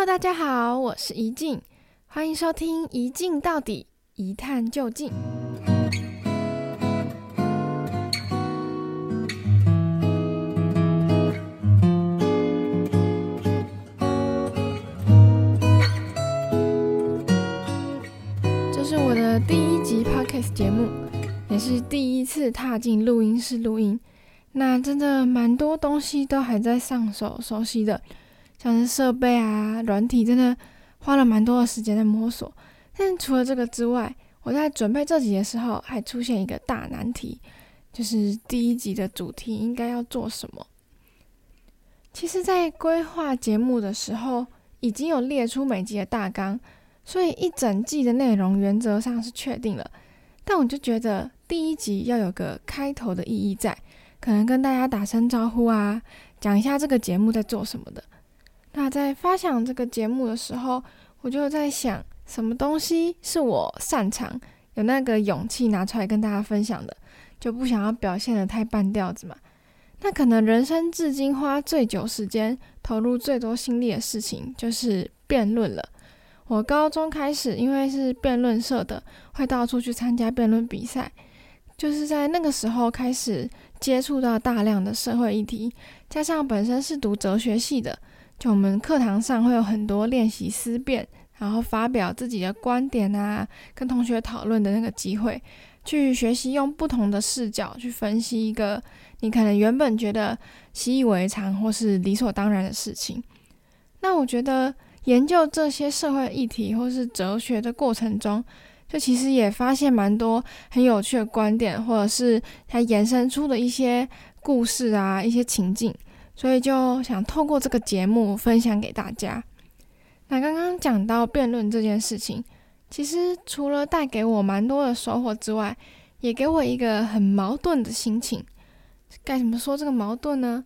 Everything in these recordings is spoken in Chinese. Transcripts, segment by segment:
Hello，大家好，我是怡静，欢迎收听《一镜到底，一探究竟》。这是我的第一集 Podcast 节目，也是第一次踏进录音室录音。那真的蛮多东西都还在上手熟悉的。像是设备啊、软体，真的花了蛮多的时间在摸索。但除了这个之外，我在准备这集的时候，还出现一个大难题，就是第一集的主题应该要做什么？其实，在规划节目的时候，已经有列出每集的大纲，所以一整季的内容原则上是确定了。但我就觉得第一集要有个开头的意义在，可能跟大家打声招呼啊，讲一下这个节目在做什么的。那在发想这个节目的时候，我就在想，什么东西是我擅长、有那个勇气拿出来跟大家分享的，就不想要表现得太半吊子嘛。那可能人生至今花最久时间、投入最多心力的事情，就是辩论了。我高中开始，因为是辩论社的，会到处去参加辩论比赛，就是在那个时候开始接触到大量的社会议题，加上本身是读哲学系的。就我们课堂上会有很多练习思辨，然后发表自己的观点啊，跟同学讨论的那个机会，去学习用不同的视角去分析一个你可能原本觉得习以为常或是理所当然的事情。那我觉得研究这些社会议题或是哲学的过程中，就其实也发现蛮多很有趣的观点，或者是它延伸出的一些故事啊，一些情境。所以就想透过这个节目分享给大家。那刚刚讲到辩论这件事情，其实除了带给我蛮多的收获之外，也给我一个很矛盾的心情。该怎么说这个矛盾呢？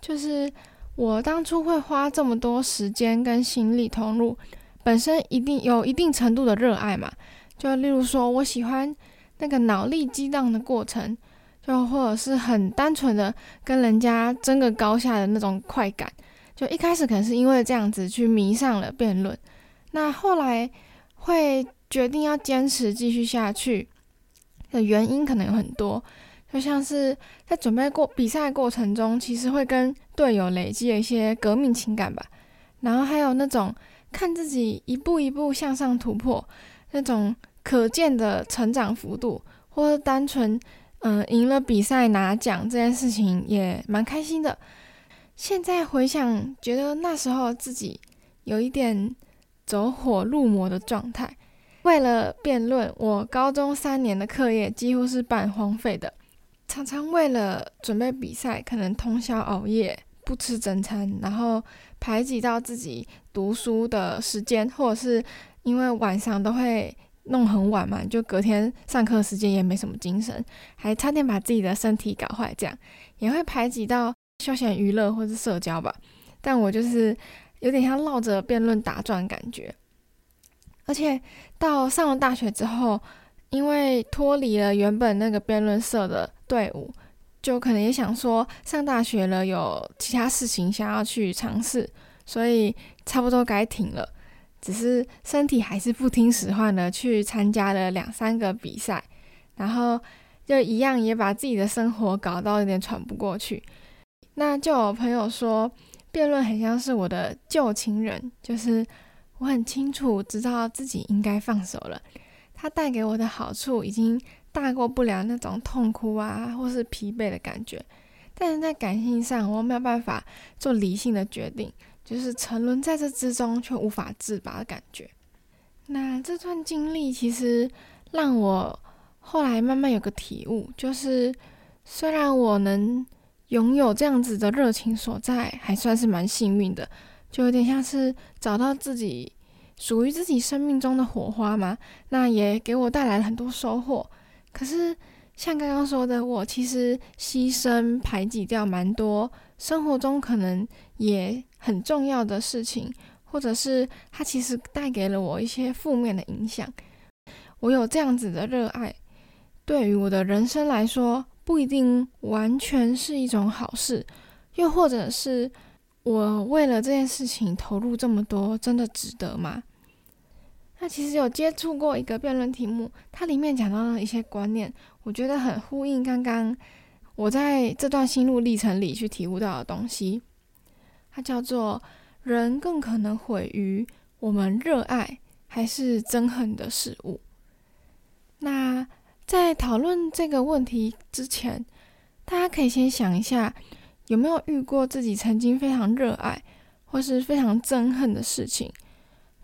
就是我当初会花这么多时间跟心力投入，本身一定有一定程度的热爱嘛。就例如说，我喜欢那个脑力激荡的过程。就或者是很单纯的跟人家争个高下的那种快感，就一开始可能是因为这样子去迷上了辩论，那后来会决定要坚持继续下去的原因可能有很多，就像是在准备过比赛过程中，其实会跟队友累积了一些革命情感吧，然后还有那种看自己一步一步向上突破那种可见的成长幅度，或者单纯。嗯，赢了比赛拿奖这件事情也蛮开心的。现在回想，觉得那时候自己有一点走火入魔的状态。为了辩论，我高中三年的课业几乎是半荒废的，常常为了准备比赛，可能通宵熬夜，不吃正餐，然后排挤到自己读书的时间，或者是因为晚上都会。弄很晚嘛，就隔天上课时间也没什么精神，还差点把自己的身体搞坏，这样也会排挤到休闲娱乐或是社交吧。但我就是有点像绕着辩论打转感觉，而且到上了大学之后，因为脱离了原本那个辩论社的队伍，就可能也想说上大学了，有其他事情想要去尝试，所以差不多该停了。只是身体还是不听使唤的，去参加了两三个比赛，然后就一样也把自己的生活搞到有点喘不过去。那就有朋友说，辩论很像是我的旧情人，就是我很清楚知道自己应该放手了，它带给我的好处已经大过不了那种痛哭啊或是疲惫的感觉，但是在感性上我没有办法做理性的决定。就是沉沦在这之中却无法自拔的感觉。那这段经历其实让我后来慢慢有个体悟，就是虽然我能拥有这样子的热情所在，还算是蛮幸运的，就有点像是找到自己属于自己生命中的火花嘛。那也给我带来了很多收获。可是像刚刚说的，我其实牺牲排挤掉蛮多生活中可能也。很重要的事情，或者是它其实带给了我一些负面的影响。我有这样子的热爱，对于我的人生来说，不一定完全是一种好事。又或者是我为了这件事情投入这么多，真的值得吗？那其实有接触过一个辩论题目，它里面讲到了一些观念，我觉得很呼应刚刚我在这段心路历程里去体悟到的东西。它叫做“人更可能毁于我们热爱还是憎恨的事物”。那在讨论这个问题之前，大家可以先想一下，有没有遇过自己曾经非常热爱或是非常憎恨的事情？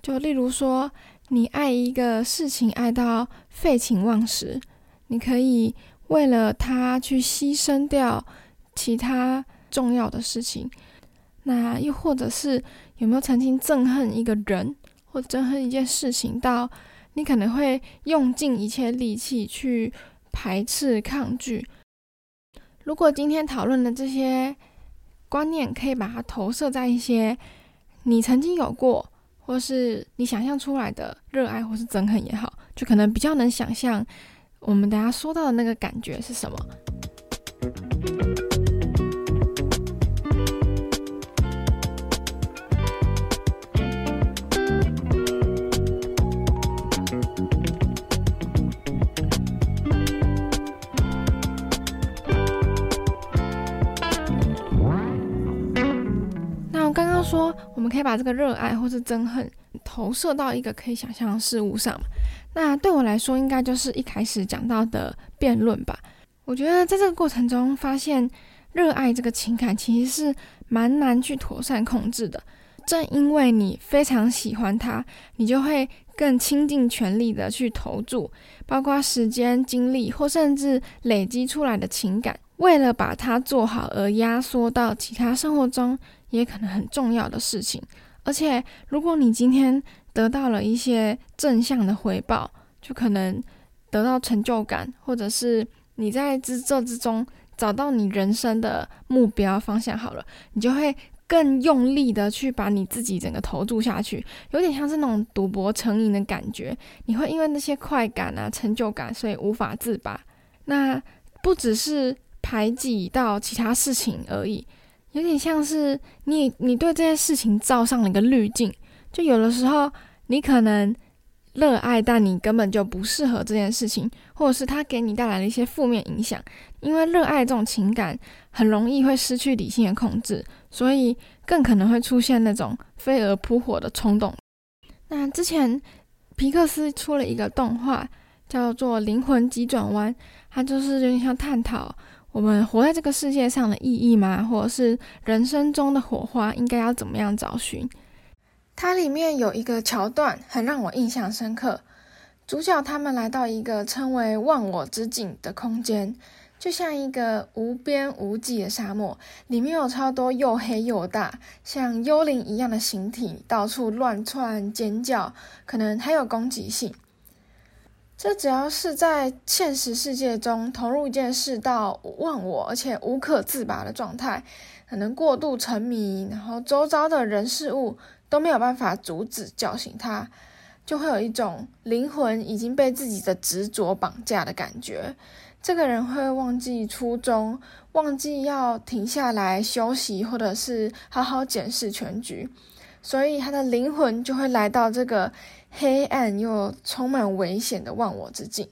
就例如说，你爱一个事情爱到废寝忘食，你可以为了他去牺牲掉其他重要的事情。那又或者是有没有曾经憎恨一个人或憎恨一件事情到你可能会用尽一切力气去排斥抗拒？如果今天讨论的这些观念，可以把它投射在一些你曾经有过。或是你想象出来的热爱或是憎恨也好，就可能比较能想象我们等下说到的那个感觉是什么。那我刚刚说我们可以把这个热爱或是憎恨投射到一个可以想象的事物上。那对我来说，应该就是一开始讲到的辩论吧。我觉得在这个过程中，发现热爱这个情感其实是蛮难去妥善控制的。正因为你非常喜欢它，你就会更倾尽全力的去投注，包括时间、精力或甚至累积出来的情感，为了把它做好而压缩到其他生活中。也可能很重要的事情，而且如果你今天得到了一些正向的回报，就可能得到成就感，或者是你在这这之中找到你人生的目标方向好了，你就会更用力的去把你自己整个投注下去，有点像是那种赌博成瘾的感觉。你会因为那些快感啊、成就感，所以无法自拔。那不只是排挤到其他事情而已。有点像是你，你对这件事情罩上了一个滤镜，就有的时候你可能热爱，但你根本就不适合这件事情，或者是它给你带来了一些负面影响。因为热爱这种情感很容易会失去理性的控制，所以更可能会出现那种飞蛾扑火的冲动。那之前皮克斯出了一个动画，叫做《灵魂急转弯》，它就是有点像探讨。我们活在这个世界上的意义吗？或者是人生中的火花应该要怎么样找寻？它里面有一个桥段很让我印象深刻。主角他们来到一个称为“忘我之境”的空间，就像一个无边无际的沙漠，里面有超多又黑又大、像幽灵一样的形体，到处乱窜、尖叫，可能还有攻击性。这只要是在现实世界中投入一件事到忘我，而且无可自拔的状态，可能过度沉迷，然后周遭的人事物都没有办法阻止叫醒他，就会有一种灵魂已经被自己的执着绑架的感觉。这个人会忘记初衷，忘记要停下来休息，或者是好好检视全局，所以他的灵魂就会来到这个。黑暗又充满危险的忘我之境。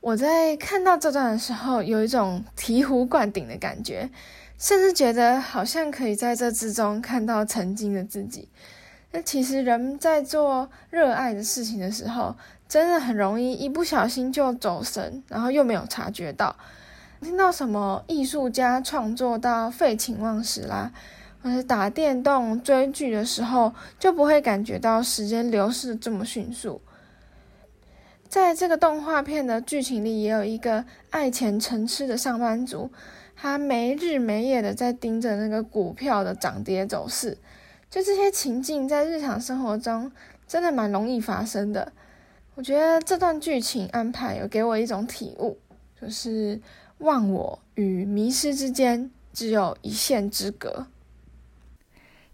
我在看到这段的时候，有一种醍醐灌顶的感觉，甚至觉得好像可以在这之中看到曾经的自己。那其实人在做热爱的事情的时候，真的很容易一不小心就走神，然后又没有察觉到。听到什么艺术家创作到废寝忘食啦。或者打电动、追剧的时候，就不会感觉到时间流逝这么迅速。在这个动画片的剧情里，也有一个爱钱成痴的上班族，他没日没夜的在盯着那个股票的涨跌走势。就这些情境，在日常生活中真的蛮容易发生的。我觉得这段剧情安排有给我一种体悟，就是忘我与迷失之间只有一线之隔。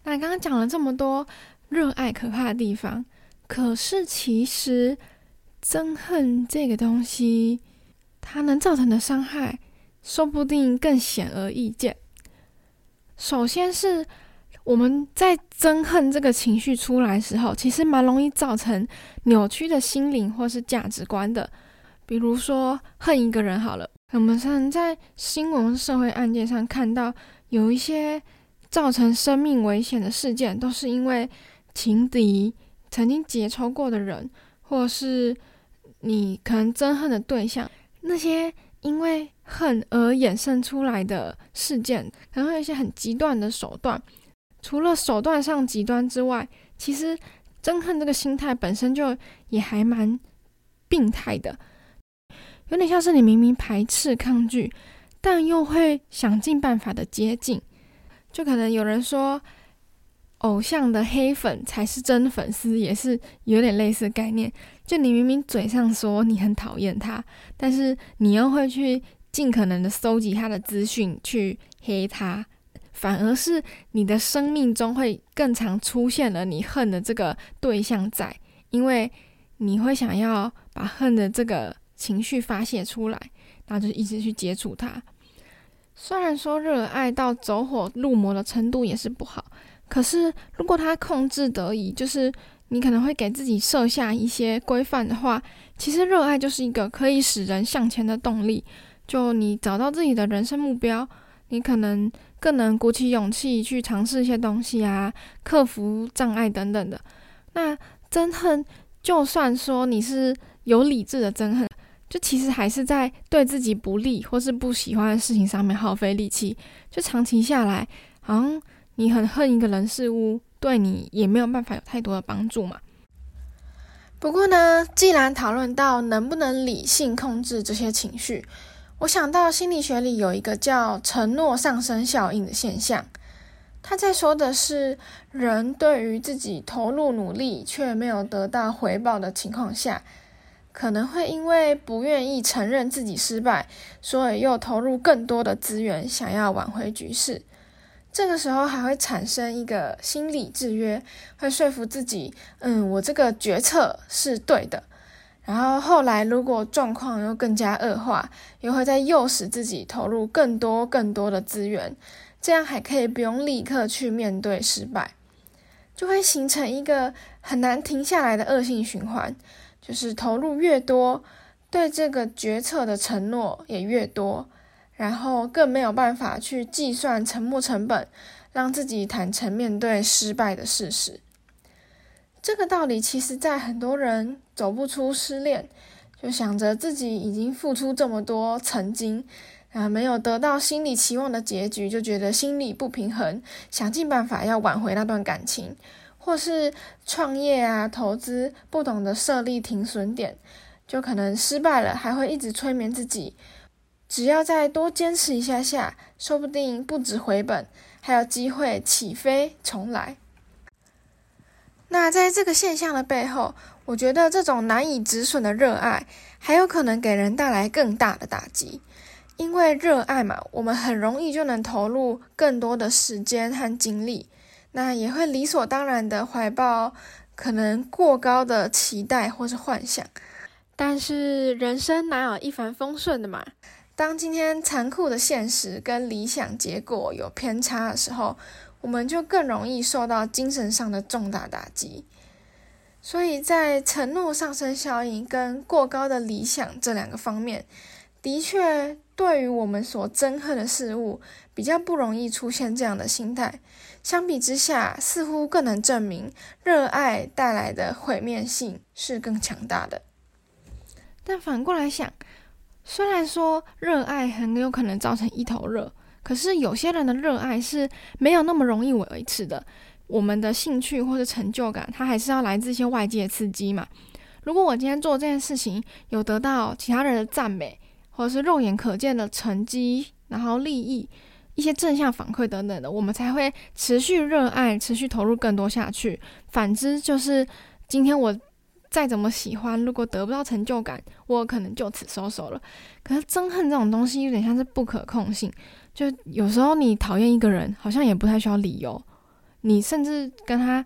那刚刚讲了这么多热爱可怕的地方，可是其实憎恨这个东西，它能造成的伤害，说不定更显而易见。首先是我们在憎恨这个情绪出来的时候，其实蛮容易造成扭曲的心灵或是价值观的。比如说，恨一个人好了，我们常常在新闻、社会案件上看到有一些造成生命危险的事件，都是因为情敌、曾经结仇过的人，或是你可能憎恨的对象，那些因为恨而衍生出来的事件，可能会有一些很极端的手段。除了手段上极端之外，其实憎恨这个心态本身就也还蛮病态的，有点像是你明明排斥、抗拒，但又会想尽办法的接近。就可能有人说，偶像的黑粉才是真粉丝，也是有点类似的概念。就你明明嘴上说你很讨厌他，但是你又会去尽可能的搜集他的资讯去黑他。反而是你的生命中会更常出现了你恨的这个对象在，因为你会想要把恨的这个情绪发泄出来，然后就一直去接触他。虽然说热爱到走火入魔的程度也是不好，可是如果他控制得宜，就是你可能会给自己设下一些规范的话，其实热爱就是一个可以使人向前的动力。就你找到自己的人生目标，你可能。更能鼓起勇气去尝试一些东西啊，克服障碍等等的。那憎恨，就算说你是有理智的憎恨，就其实还是在对自己不利或是不喜欢的事情上面耗费力气。就长期下来，好像你很恨一个人事物，对你也没有办法有太多的帮助嘛。不过呢，既然讨论到能不能理性控制这些情绪。我想到心理学里有一个叫承诺上升效应的现象，他在说的是人对于自己投入努力却没有得到回报的情况下，可能会因为不愿意承认自己失败，所以又投入更多的资源想要挽回局势。这个时候还会产生一个心理制约，会说服自己，嗯，我这个决策是对的。然后后来，如果状况又更加恶化，又会再诱使自己投入更多更多的资源，这样还可以不用立刻去面对失败，就会形成一个很难停下来的恶性循环，就是投入越多，对这个决策的承诺也越多，然后更没有办法去计算沉没成本，让自己坦诚面对失败的事实。这个道理其实，在很多人走不出失恋，就想着自己已经付出这么多，曾经啊没有得到心里期望的结局，就觉得心里不平衡，想尽办法要挽回那段感情，或是创业啊、投资，不懂得设立停损点，就可能失败了，还会一直催眠自己，只要再多坚持一下下，说不定不止回本，还有机会起飞重来。那在这个现象的背后，我觉得这种难以止损的热爱，还有可能给人带来更大的打击。因为热爱嘛，我们很容易就能投入更多的时间和精力，那也会理所当然的怀抱可能过高的期待或是幻想。但是人生哪有一帆风顺的嘛？当今天残酷的现实跟理想结果有偏差的时候，我们就更容易受到精神上的重大打击，所以在承诺上升效应跟过高的理想这两个方面，的确对于我们所憎恨的事物，比较不容易出现这样的心态。相比之下，似乎更能证明热爱带来的毁灭性是更强大的。但反过来想，虽然说热爱很有可能造成一头热。可是有些人的热爱是没有那么容易维持的。我们的兴趣或者成就感，它还是要来自一些外界刺激嘛。如果我今天做这件事情有得到其他人的赞美，或者是肉眼可见的成绩，然后利益、一些正向反馈等等的，我们才会持续热爱、持续投入更多下去。反之，就是今天我再怎么喜欢，如果得不到成就感，我可能就此收手了。可是憎恨这种东西有点像是不可控性。就有时候你讨厌一个人，好像也不太需要理由。你甚至跟他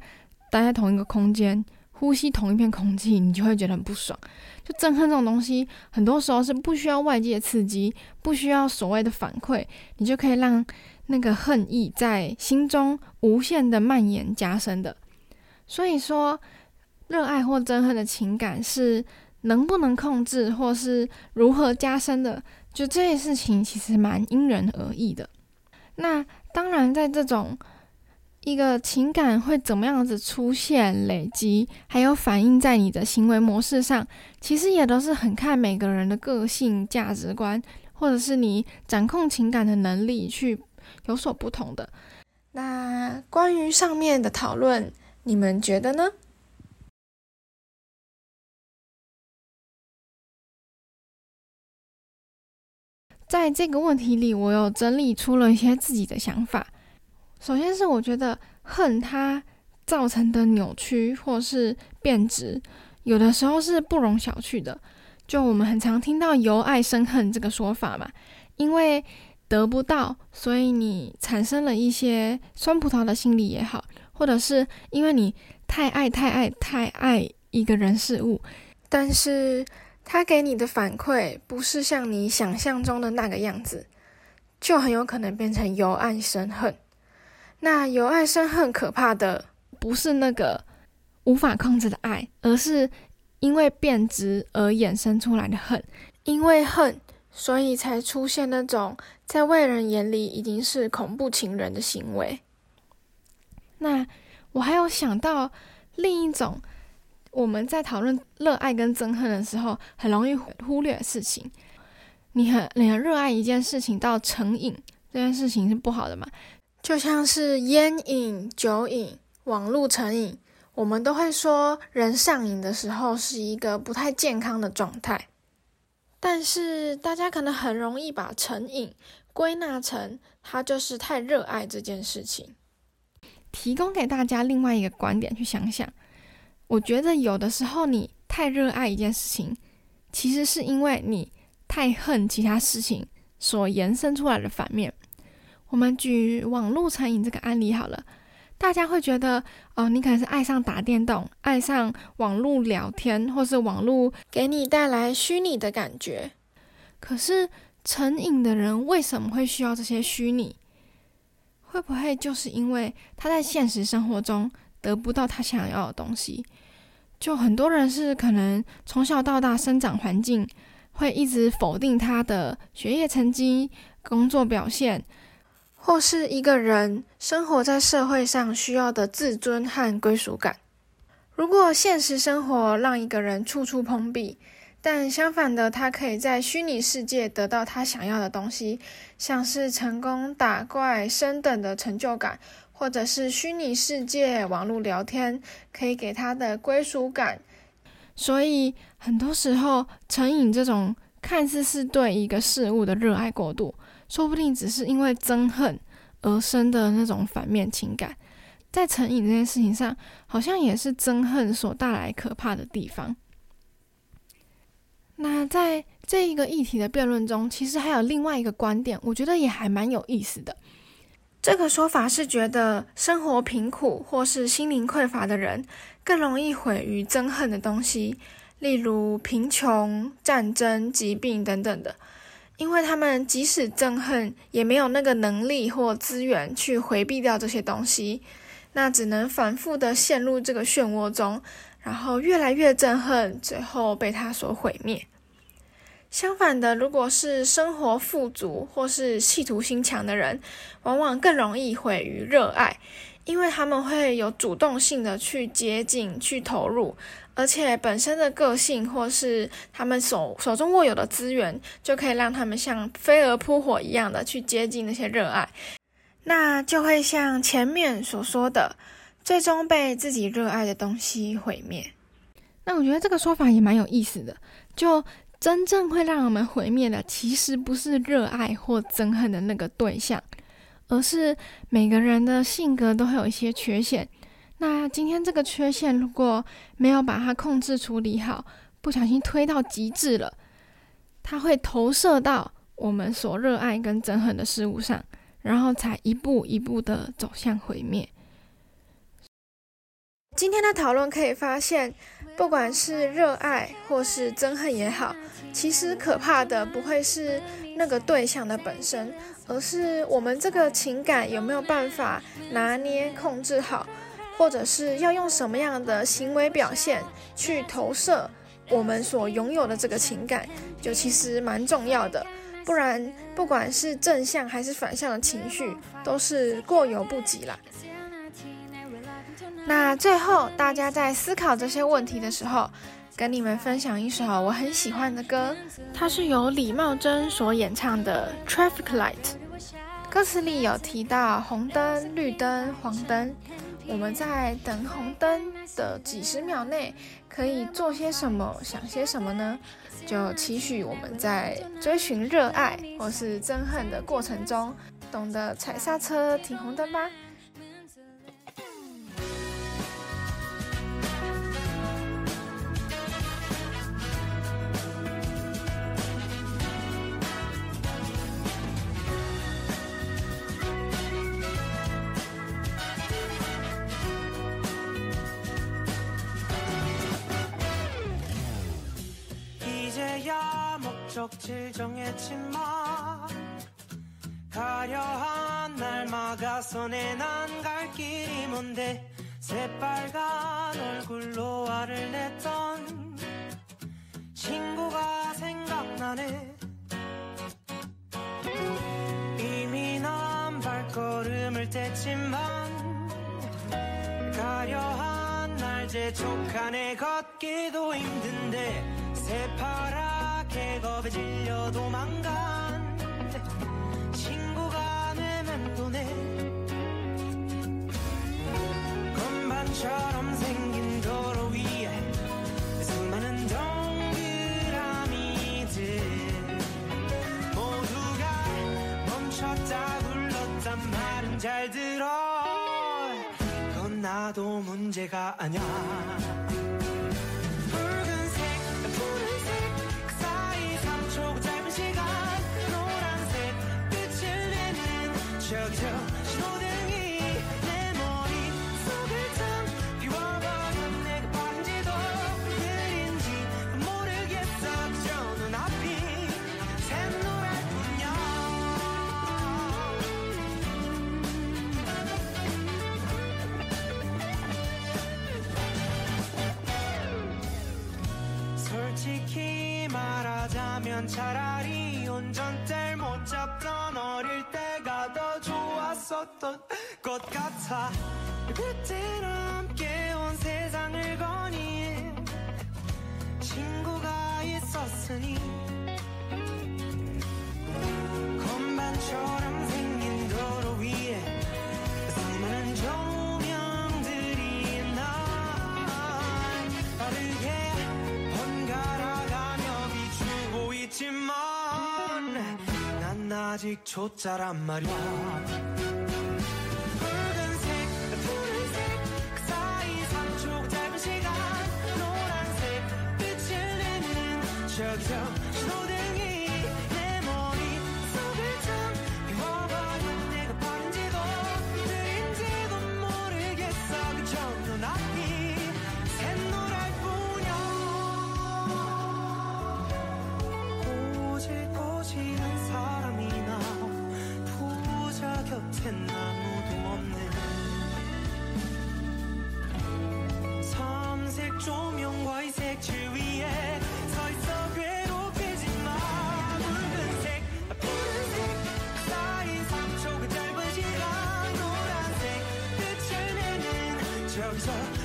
待在同一个空间，呼吸同一片空气，你就会觉得很不爽。就憎恨这种东西，很多时候是不需要外界刺激，不需要所谓的反馈，你就可以让那个恨意在心中无限的蔓延加深的。所以说，热爱或憎恨的情感是能不能控制，或是如何加深的，就这件事情其实蛮因人而异的。那当然，在这种一个情感会怎么样子出现、累积，还有反映在你的行为模式上，其实也都是很看每个人的个性、价值观，或者是你掌控情感的能力去有所不同的。那关于上面的讨论，你们觉得呢？在这个问题里，我有整理出了一些自己的想法。首先是我觉得恨它造成的扭曲或是变质，有的时候是不容小觑的。就我们很常听到“由爱生恨”这个说法嘛，因为得不到，所以你产生了一些酸葡萄的心理也好，或者是因为你太爱、太爱、太爱一个人事物，但是他给你的反馈不是像你想象中的那个样子，就很有可能变成由爱生恨。那由爱生恨，可怕的不是那个无法控制的爱，而是因为变质而衍生出来的恨。因为恨，所以才出现那种在外人眼里已经是恐怖情人的行为。那我还有想到另一种，我们在讨论热爱跟憎恨的时候，很容易忽略的事情。你很你很热爱一件事情到成瘾，这件事情是不好的嘛？就像是烟瘾、酒瘾、网络成瘾，我们都会说人上瘾的时候是一个不太健康的状态。但是大家可能很容易把成瘾归纳成他就是太热爱这件事情。提供给大家另外一个观点去想想，我觉得有的时候你太热爱一件事情，其实是因为你太恨其他事情所延伸出来的反面。我们举网络成瘾这个案例好了，大家会觉得哦，你可能是爱上打电动，爱上网络聊天，或是网络给你带来虚拟的感觉。可是成瘾的人为什么会需要这些虚拟？会不会就是因为他在现实生活中得不到他想要的东西？就很多人是可能从小到大生长环境会一直否定他的学业成绩、工作表现。或是一个人生活在社会上需要的自尊和归属感。如果现实生活让一个人处处碰壁，但相反的，他可以在虚拟世界得到他想要的东西，像是成功打怪、升等的成就感，或者是虚拟世界网络聊天可以给他的归属感。所以很多时候，成瘾这种看似是对一个事物的热爱过度。说不定只是因为憎恨而生的那种反面情感，在成瘾这件事情上，好像也是憎恨所带来可怕的地方。那在这一个议题的辩论中，其实还有另外一个观点，我觉得也还蛮有意思的。这个说法是觉得生活贫苦或是心灵匮乏的人，更容易毁于憎恨的东西，例如贫穷、战争、疾病等等的。因为他们即使憎恨，也没有那个能力或资源去回避掉这些东西，那只能反复的陷入这个漩涡中，然后越来越憎恨，最后被他所毁灭。相反的，如果是生活富足或是企图心强的人，往往更容易毁于热爱，因为他们会有主动性的去接近、去投入。而且本身的个性，或是他们手手中握有的资源，就可以让他们像飞蛾扑火一样的去接近那些热爱，那就会像前面所说的，最终被自己热爱的东西毁灭。那我觉得这个说法也蛮有意思的，就真正会让我们毁灭的，其实不是热爱或憎恨的那个对象，而是每个人的性格都会有一些缺陷。那今天这个缺陷如果没有把它控制处理好，不小心推到极致了，它会投射到我们所热爱跟憎恨的事物上，然后才一步一步的走向毁灭。今天的讨论可以发现，不管是热爱或是憎恨也好，其实可怕的不会是那个对象的本身，而是我们这个情感有没有办法拿捏、控制好，或者是要用什么样的行为表现去投射我们所拥有的这个情感，就其实蛮重要的。不然，不管是正向还是反向的情绪，都是过犹不及啦。那最后，大家在思考这些问题的时候，跟你们分享一首我很喜欢的歌，它是由李茂贞所演唱的《Traffic Light》。歌词里有提到红灯、绿灯、黄灯，我们在等红灯的几十秒内可以做些什么、想些什么呢？就期许我们在追寻热爱或是憎恨的过程中，懂得踩刹车、停红灯吧。 목적지 정했지만 가려한 날 막아서네 난 갈 길이 뭔데 새빨간 얼굴로 화를 냈던 친구가 생각나네. 이미 난 발걸음을 뗐지만 가려한 날 재촉하네. 걷기도 힘든데 새파란 그렇게 겁에 질려 도망간. 친구가 내 맴도네. 건반처럼 생긴 도로 위에 수많은 동그라미들 모두가 멈췄다 불렀다 말은 잘 들어. 그건 나도 문제가 아니야. 차라리 운전대를 못 잡던 어릴 때가 더 좋았었던 것 같아. 그때 아직 초짜란 말이야. sir.